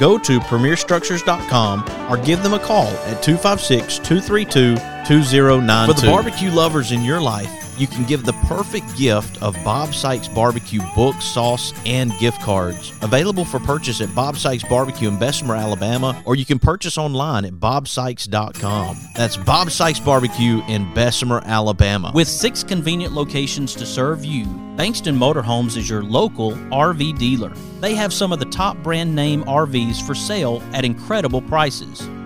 go to premierstructures.com or give them a call at 256 232 2092. For the barbecue lovers in your life, you can give the perfect gift of Bob Sykes Barbecue book, sauce, and gift cards. Available for purchase at Bob Sykes Barbecue in Bessemer, Alabama, or you can purchase online at bobsykes.com. That's Bob Sykes Barbecue in Bessemer, Alabama. With six convenient locations to serve you, Bankston Motorhomes is your local RV dealer. They have some of the top brand name RVs for sale at incredible prices.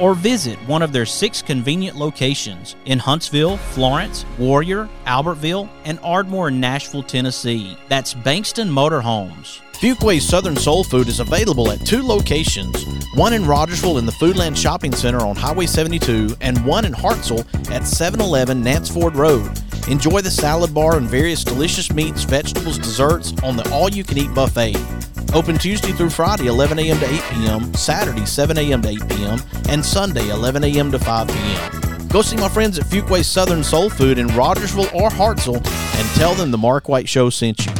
or visit one of their six convenient locations in Huntsville, Florence, Warrior, Albertville, and Ardmore in Nashville, Tennessee. That's Bankston Motorhomes. Fuquay's Southern Soul Food is available at two locations one in Rogersville in the Foodland Shopping Center on Highway 72, and one in Hartselle at 711 Nance Ford Road. Enjoy the salad bar and various delicious meats, vegetables, desserts on the all you can eat buffet. Open Tuesday through Friday, 11 a.m. to 8 p.m., Saturday, 7 a.m. to 8 p.m., and Sunday, 11 a.m. to 5 p.m. Go see my friends at Fuquay's Southern Soul Food in Rogersville or Hartselle and tell them the Mark White Show sent you.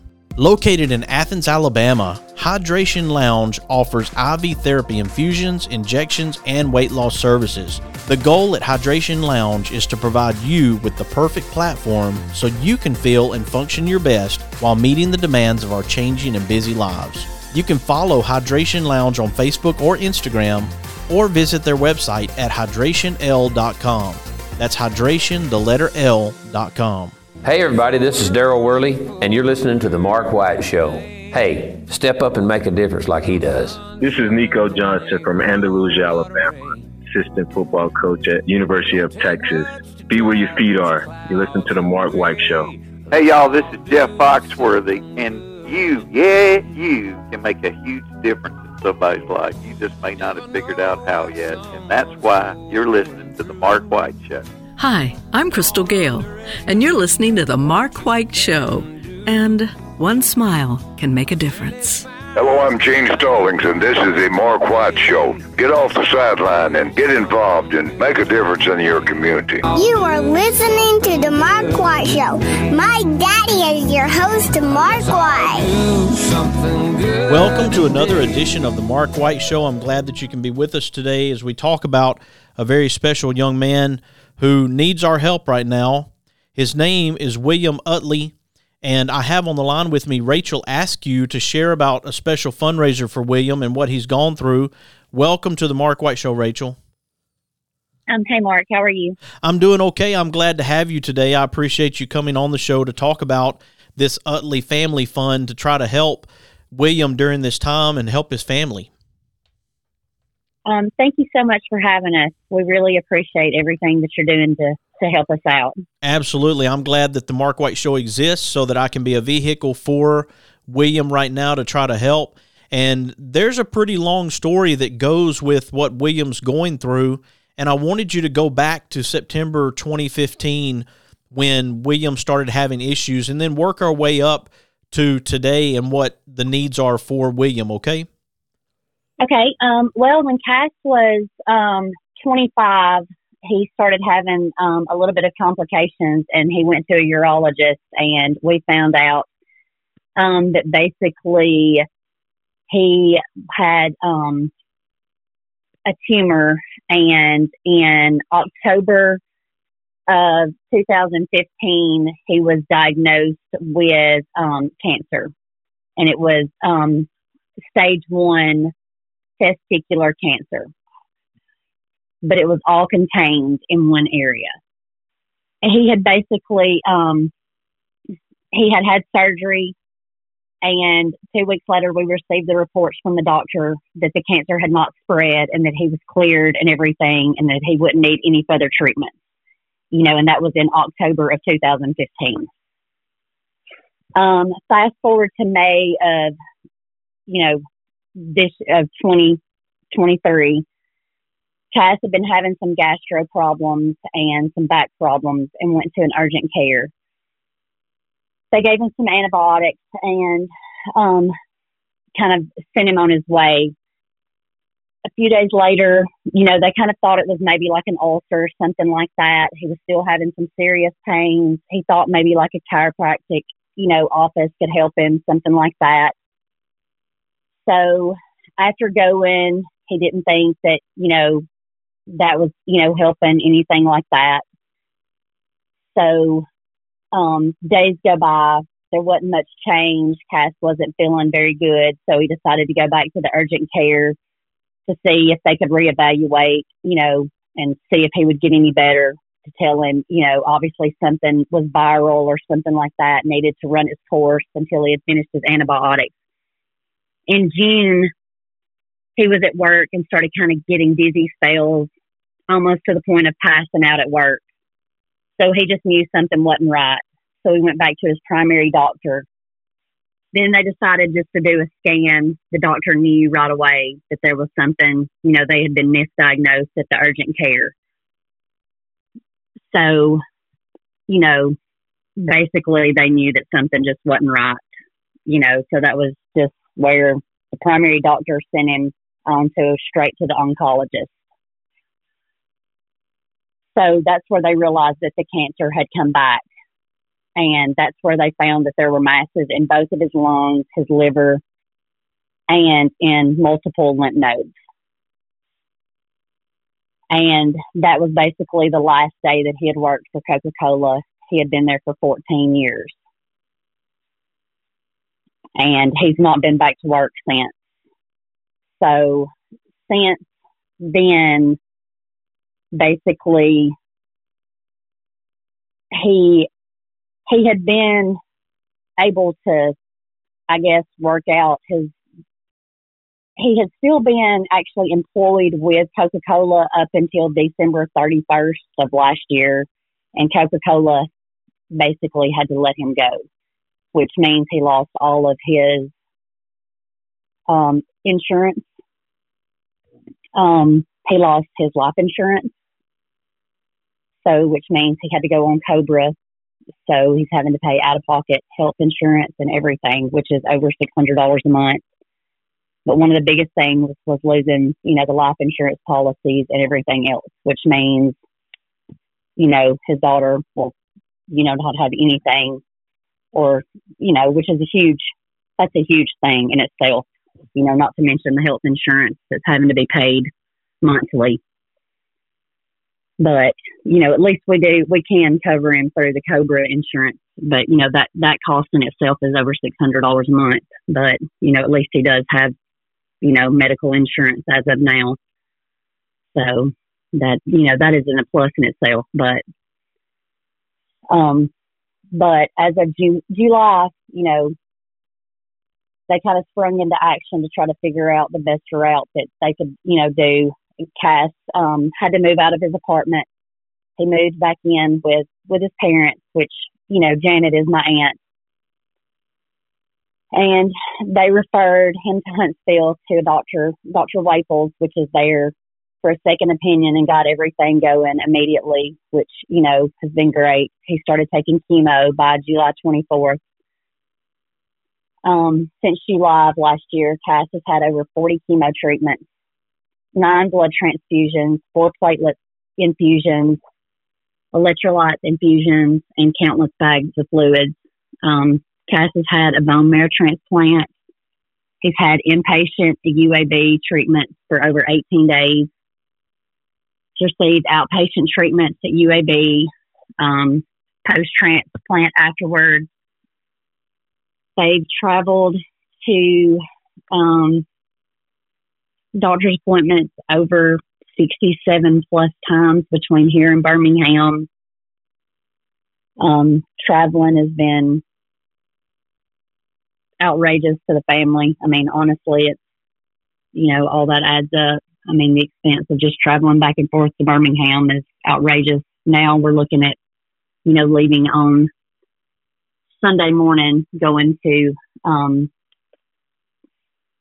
Located in Athens, Alabama, Hydration Lounge offers IV therapy infusions, injections, and weight loss services. The goal at Hydration Lounge is to provide you with the perfect platform so you can feel and function your best while meeting the demands of our changing and busy lives. You can follow Hydration Lounge on Facebook or Instagram or visit their website at hydrationl.com. That's hydration, the letter L.com. Hey, everybody, this is Daryl Worley, and you're listening to The Mark White Show. Hey, step up and make a difference like he does. This is Nico Johnson from Andalusia, Alabama, assistant football coach at University of Texas. Be where your feet are. You listen to The Mark White Show. Hey, y'all, this is Jeff Foxworthy, and you, yeah, you can make a huge difference in somebody's life. You just may not have figured out how yet, and that's why you're listening to The Mark White Show. Hi, I'm Crystal Gayle, and you're listening to The Mark White Show. And one smile can make a difference. Hello, I'm Gene Stallings, and this is the Mark White Show. Get off the sideline and get involved and make a difference in your community. You are listening to The Mark White Show. My daddy is your host, Mark White. Welcome to another edition of The Mark White Show. I'm glad that you can be with us today as we talk about a very special young man who needs our help right now. His name is William Utley, And I have on the line with me Rachel Askew to share about a special fundraiser for William and what he's gone through. Welcome to the Mark White Show, Rachel. Um, hey, Mark, how are you? I'm doing okay. I'm glad to have you today. I appreciate you coming on the show to talk about this Utley Family Fund to try to help William during this time and help his family. Um, thank you so much for having us. We really appreciate everything that you're doing to, to help us out. Absolutely. I'm glad that the Mark White Show exists so that I can be a vehicle for William right now to try to help. And there's a pretty long story that goes with what William's going through. And I wanted you to go back to September 2015 when William started having issues and then work our way up to today and what the needs are for William, okay? Okay. Um, well, when Cass was um, 25, he started having um, a little bit of complications and he went to a urologist and we found out um, that basically he had um, a tumor and in October of 2015, he was diagnosed with um, cancer, and it was um, stage one testicular cancer. But it was all contained in one area. And he had basically um, he had had surgery, and two weeks later, we received the reports from the doctor that the cancer had not spread and that he was cleared and everything, and that he wouldn't need any further treatment you know, and that was in October of 2015. Um, fast forward to May of, you know, this of 2023, Cass had been having some gastro problems and some back problems and went to an urgent care. They gave him some antibiotics and um, kind of sent him on his way a few days later, you know, they kind of thought it was maybe like an ulcer or something like that. He was still having some serious pains. He thought maybe like a chiropractic, you know, office could help him, something like that. So after going, he didn't think that, you know, that was, you know, helping anything like that. So um, days go by. There wasn't much change. Cass wasn't feeling very good. So he decided to go back to the urgent care to see if they could reevaluate, you know, and see if he would get any better. To tell him, you know, obviously something was viral or something like that, needed to run its course until he had finished his antibiotics. In June, he was at work and started kind of getting dizzy spells, almost to the point of passing out at work. So he just knew something wasn't right. So he went back to his primary doctor then they decided just to do a scan. The doctor knew right away that there was something, you know, they had been misdiagnosed at the urgent care. So, you know, basically they knew that something just wasn't right, you know, so that was where the primary doctor sent him on to straight to the oncologist. So that's where they realized that the cancer had come back and that's where they found that there were masses in both of his lungs, his liver, and in multiple lymph nodes. And that was basically the last day that he had worked for Coca Cola. He had been there for 14 years. And he's not been back to work since. So, since then, basically, he he had been able to, I guess, work out his. He had still been actually employed with Coca Cola up until December 31st of last year, and Coca Cola basically had to let him go, which means he lost all of his um, insurance. Um, he lost his life insurance, so which means he had to go on Cobra so he's having to pay out of pocket health insurance and everything, which is over $600 a month. But one of the biggest things was losing, you know, the life insurance policies and everything else, which means, you know, his daughter will, you know, not have anything or, you know, which is a huge, that's a huge thing in itself, you know, not to mention the health insurance that's having to be paid monthly. But, you know, at least we do, we can cover him through the Cobra insurance but you know that that cost in itself is over six hundred dollars a month. But you know, at least he does have you know medical insurance as of now. So that you know that isn't a plus in itself, but um, but as of Ju- July, you know, they kind of sprung into action to try to figure out the best route that they could, you know, do. Cass um, had to move out of his apartment. He moved back in with with his parents, which you know Janet is my aunt, and they referred him to Huntsville to a doctor, Doctor Waples, which is there for a second opinion and got everything going immediately, which you know has been great. He started taking chemo by July 24th um, since July of last year, Cass has had over 40 chemo treatments, nine blood transfusions, four platelet infusions, electrolyte infusions, and countless bags of fluids. Um, Cass has had a bone marrow transplant. He's had inpatient UAB treatments for over 18 days. He's received outpatient treatments at UAB, um, post transplant afterwards They've traveled to um, doctor's appointments over 67 plus times between here and Birmingham. Um, traveling has been outrageous to the family. I mean, honestly, it's, you know, all that adds up. I mean, the expense of just traveling back and forth to Birmingham is outrageous. Now we're looking at, you know, leaving on Sunday morning going to um,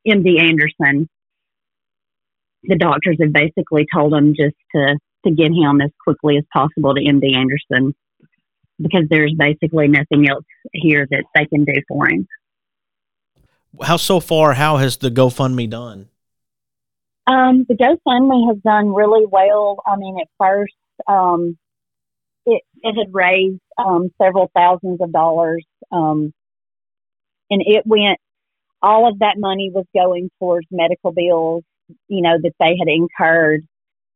MD Anderson. The doctors have basically told him just to to get him as quickly as possible to MD Anderson because there's basically nothing else here that they can do for him. How so far? How has the GoFundMe done? Um, the GoFundMe has done really well. I mean, at first, um, it, it had raised um, several thousands of dollars. Um, and it went, all of that money was going towards medical bills, you know, that they had incurred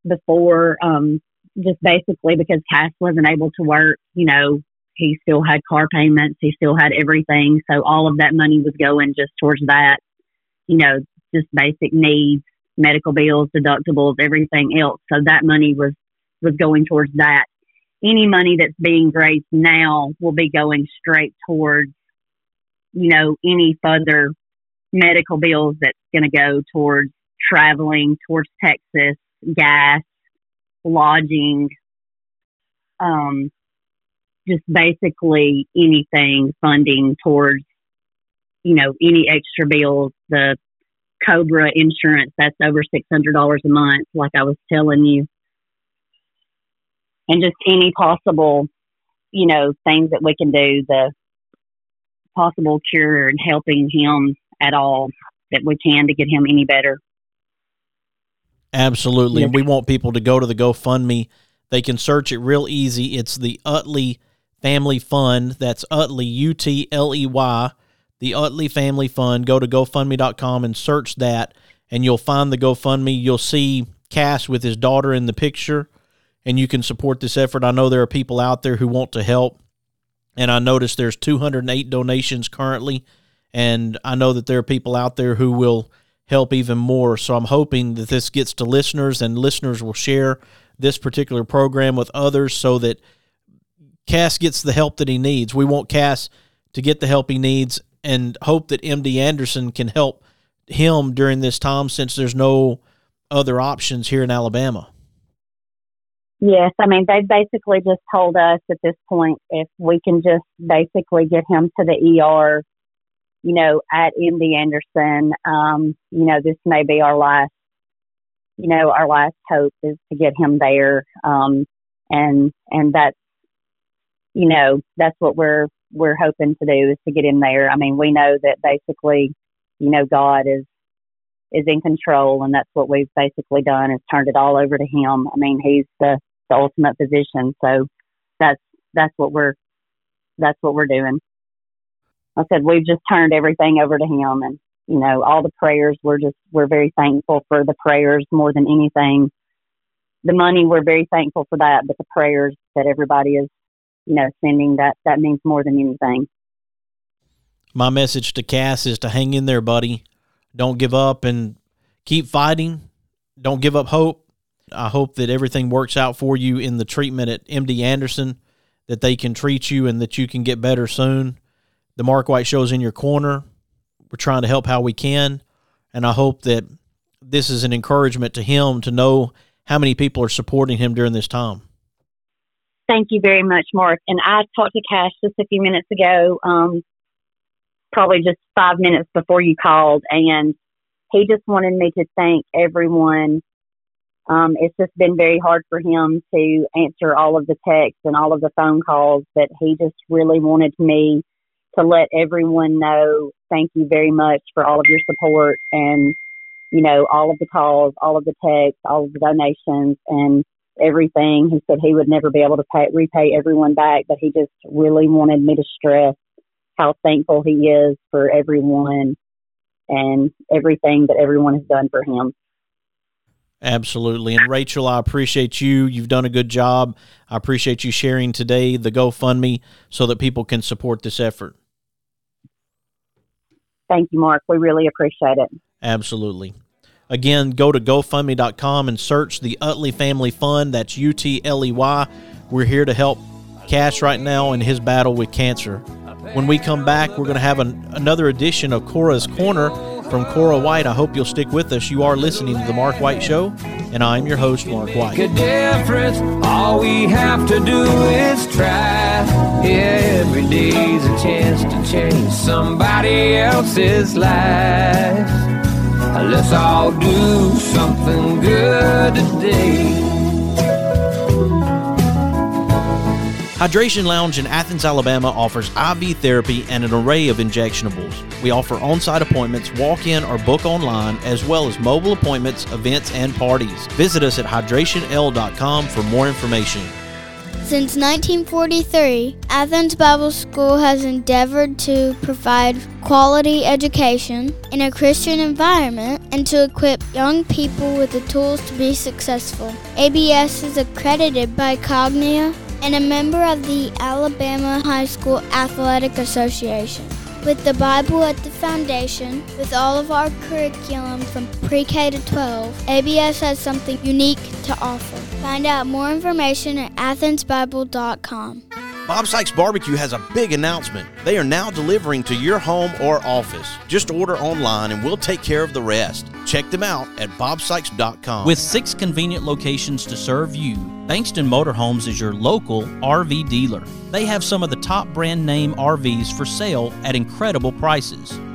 before, um, just basically because Cass wasn't able to work, you know, he still had car payments, he still had everything. So all of that money was going just towards that, you know, just basic needs, medical bills, deductibles, everything else. So that money was, was going towards that any money that's being raised now will be going straight towards, you know, any further medical bills that's going to go towards traveling towards Texas, gas, lodging, um, just basically anything funding towards, you know, any extra bills. The Cobra insurance, that's over $600 a month, like I was telling you and just any possible, you know, things that we can do, the possible cure and helping him at all that we can to get him any better. Absolutely. And we want people to go to the GoFundMe. They can search it real easy. It's the Utley Family Fund. That's Utley, U T L E Y, the Utley Family Fund. Go to GoFundMe.com and search that, and you'll find the GoFundMe. You'll see Cass with his daughter in the picture and you can support this effort. I know there are people out there who want to help, and I noticed there's 208 donations currently, and I know that there are people out there who will help even more. So I'm hoping that this gets to listeners, and listeners will share this particular program with others so that Cass gets the help that he needs. We want Cass to get the help he needs and hope that MD Anderson can help him during this time since there's no other options here in Alabama. Yes, I mean they've basically just told us at this point if we can just basically get him to the ER, you know, at MD Anderson, um, you know, this may be our last, you know, our last hope is to get him there, um, and and that's, you know, that's what we're we're hoping to do is to get in there. I mean, we know that basically, you know, God is is in control, and that's what we've basically done is turned it all over to Him. I mean, He's the the ultimate physician, So that's that's what we're that's what we're doing. I said we've just turned everything over to him and you know, all the prayers we're just we're very thankful for the prayers more than anything. The money we're very thankful for that, but the prayers that everybody is you know, sending that that means more than anything. My message to Cass is to hang in there, buddy. Don't give up and keep fighting. Don't give up hope. I hope that everything works out for you in the treatment at MD Anderson, that they can treat you and that you can get better soon. The Mark White Show's in your corner. We're trying to help how we can. And I hope that this is an encouragement to him to know how many people are supporting him during this time. Thank you very much, Mark. And I talked to Cass just a few minutes ago, um, probably just five minutes before you called, and he just wanted me to thank everyone. Um, it's just been very hard for him to answer all of the texts and all of the phone calls, but he just really wanted me to let everyone know thank you very much for all of your support and you know all of the calls, all of the texts, all of the donations, and everything. He said he would never be able to pay, repay everyone back, but he just really wanted me to stress how thankful he is for everyone and everything that everyone has done for him. Absolutely. And Rachel, I appreciate you. You've done a good job. I appreciate you sharing today the GoFundMe so that people can support this effort. Thank you, Mark. We really appreciate it. Absolutely. Again, go to GoFundMe.com and search the Utley Family Fund. That's U T L E Y. We're here to help Cass right now in his battle with cancer. When we come back, we're going to have an, another edition of Cora's Corner from Cora White. I hope you'll stick with us. You are listening to The Mark White Show, and I'm your host, Mark White. Make a difference. All we have to do is try. Every day's a chance to change somebody else's life. Let's all do something good today. Hydration Lounge in Athens, Alabama offers IV therapy and an array of injectionables. We offer on site appointments, walk in, or book online, as well as mobile appointments, events, and parties. Visit us at hydrationl.com for more information. Since 1943, Athens Bible School has endeavored to provide quality education in a Christian environment and to equip young people with the tools to be successful. ABS is accredited by Cognia and a member of the Alabama High School Athletic Association. With the Bible at the foundation, with all of our curriculum from pre K to 12, ABS has something unique to offer. Find out more information at athensbible.com. Bob Sykes Barbecue has a big announcement. They are now delivering to your home or office. Just order online and we'll take care of the rest. Check them out at bobsykes.com. With six convenient locations to serve you, Bankston Motorhomes is your local RV dealer. They have some of the top brand name RVs for sale at incredible prices.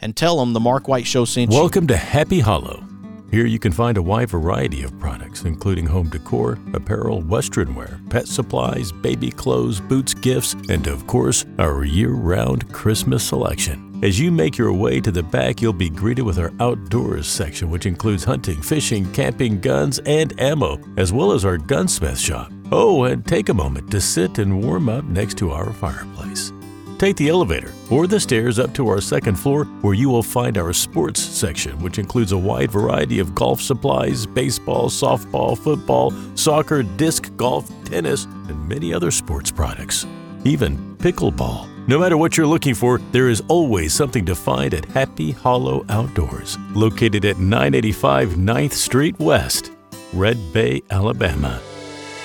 and tell them the Mark White Show sent you. Welcome to Happy Hollow. Here you can find a wide variety of products, including home decor, apparel, western wear, pet supplies, baby clothes, boots, gifts, and of course, our year round Christmas selection. As you make your way to the back, you'll be greeted with our outdoors section, which includes hunting, fishing, camping, guns, and ammo, as well as our gunsmith shop. Oh, and take a moment to sit and warm up next to our fireplace. Take the elevator or the stairs up to our second floor where you will find our sports section, which includes a wide variety of golf supplies, baseball, softball, football, soccer, disc golf, tennis, and many other sports products. Even pickleball. No matter what you're looking for, there is always something to find at Happy Hollow Outdoors, located at 985 9th Street West, Red Bay, Alabama.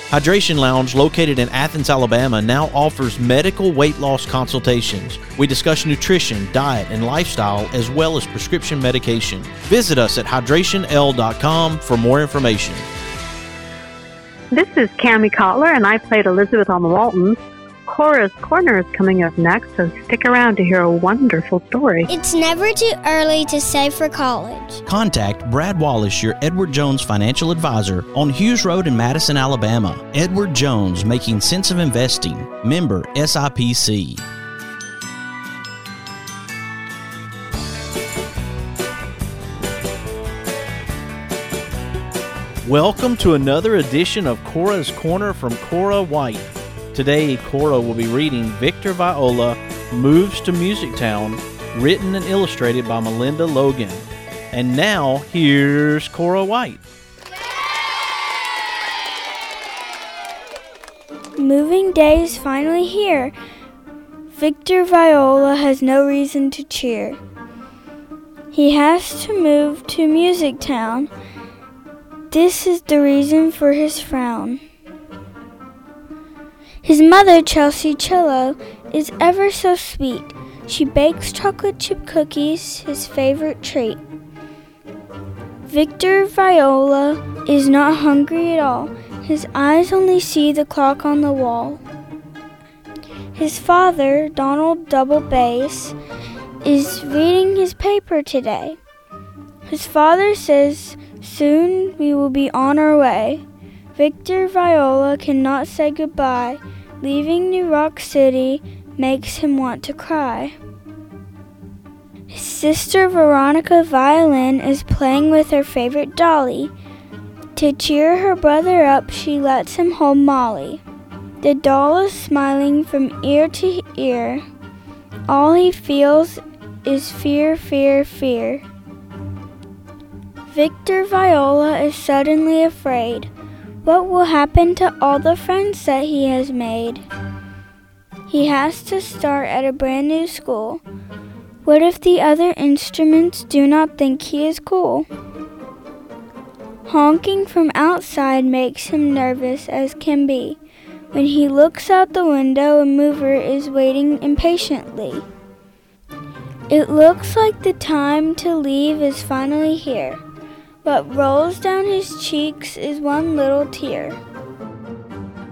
Hydration Lounge, located in Athens, Alabama, now offers medical weight loss consultations. We discuss nutrition, diet, and lifestyle, as well as prescription medication. Visit us at hydrationl.com for more information. This is Kami Cotler, and I played Elizabeth on the Waltons. Cora's Corner is coming up next, so stick around to hear a wonderful story. It's never too early to save for college. Contact Brad Wallace, your Edward Jones financial advisor, on Hughes Road in Madison, Alabama. Edward Jones, making sense of investing. Member SIPC. Welcome to another edition of Cora's Corner from Cora White. Today, Cora will be reading Victor Viola Moves to Music Town, written and illustrated by Melinda Logan. And now, here's Cora White. Moving day is finally here. Victor Viola has no reason to cheer. He has to move to Music Town. This is the reason for his frown. His mother, Chelsea Cello, is ever so sweet. She bakes chocolate chip cookies, his favorite treat. Victor Viola is not hungry at all. His eyes only see the clock on the wall. His father, Donald Double Bass, is reading his paper today. His father says, Soon we will be on our way. Victor Viola cannot say goodbye. Leaving New Rock City makes him want to cry. His sister Veronica Violin is playing with her favorite dolly. To cheer her brother up, she lets him hold Molly. The doll is smiling from ear to ear. All he feels is fear, fear, fear. Victor Viola is suddenly afraid. What will happen to all the friends that he has made? He has to start at a brand new school. What if the other instruments do not think he is cool? Honking from outside makes him nervous as can be. When he looks out the window, a mover is waiting impatiently. It looks like the time to leave is finally here. What rolls down his cheeks is one little tear.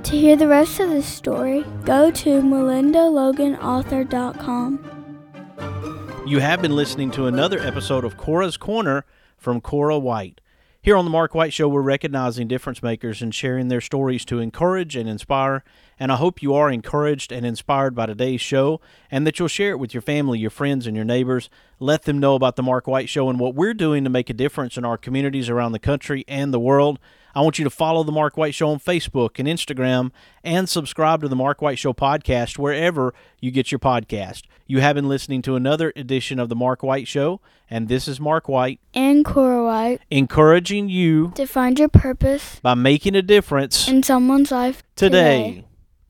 To hear the rest of the story, go to melindaloganauthor.com. You have been listening to another episode of Cora's Corner from Cora White. Here on the Mark White Show, we're recognizing difference makers and sharing their stories to encourage and inspire. And I hope you are encouraged and inspired by today's show and that you'll share it with your family, your friends, and your neighbors. Let them know about the Mark White Show and what we're doing to make a difference in our communities around the country and the world. I want you to follow the Mark White Show on Facebook and Instagram and subscribe to the Mark White Show podcast wherever you get your podcast. You have been listening to another edition of the Mark White Show, and this is Mark White And Cora White encouraging you to find your purpose by making a difference in someone's life today.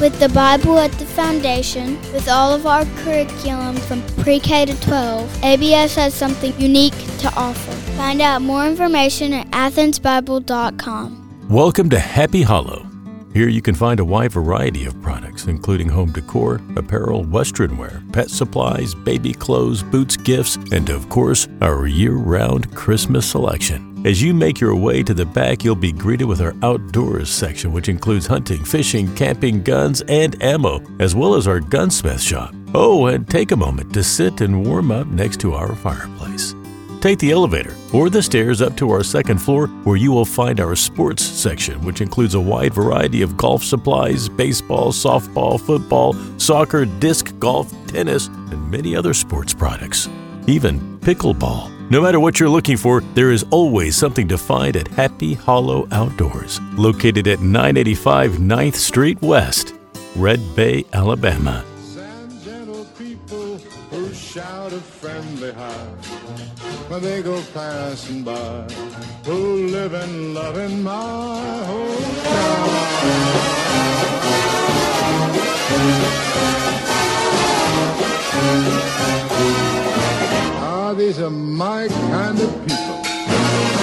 With the Bible at the foundation, with all of our curriculum from pre K to 12, ABS has something unique to offer. Find out more information at athensbible.com. Welcome to Happy Hollow. Here you can find a wide variety of products, including home decor, apparel, western wear, pet supplies, baby clothes, boots, gifts, and of course, our year round Christmas selection. As you make your way to the back, you'll be greeted with our outdoors section, which includes hunting, fishing, camping, guns, and ammo, as well as our gunsmith shop. Oh, and take a moment to sit and warm up next to our fireplace. Take the elevator or the stairs up to our second floor where you will find our sports section, which includes a wide variety of golf supplies, baseball, softball, football, soccer, disc golf, tennis, and many other sports products. Even pickleball. No matter what you're looking for, there is always something to find at Happy Hollow Outdoors, located at 985 9th Street West, Red Bay, Alabama. When they go passing by, who live and love in my hometown. Ah, these are my kind of people.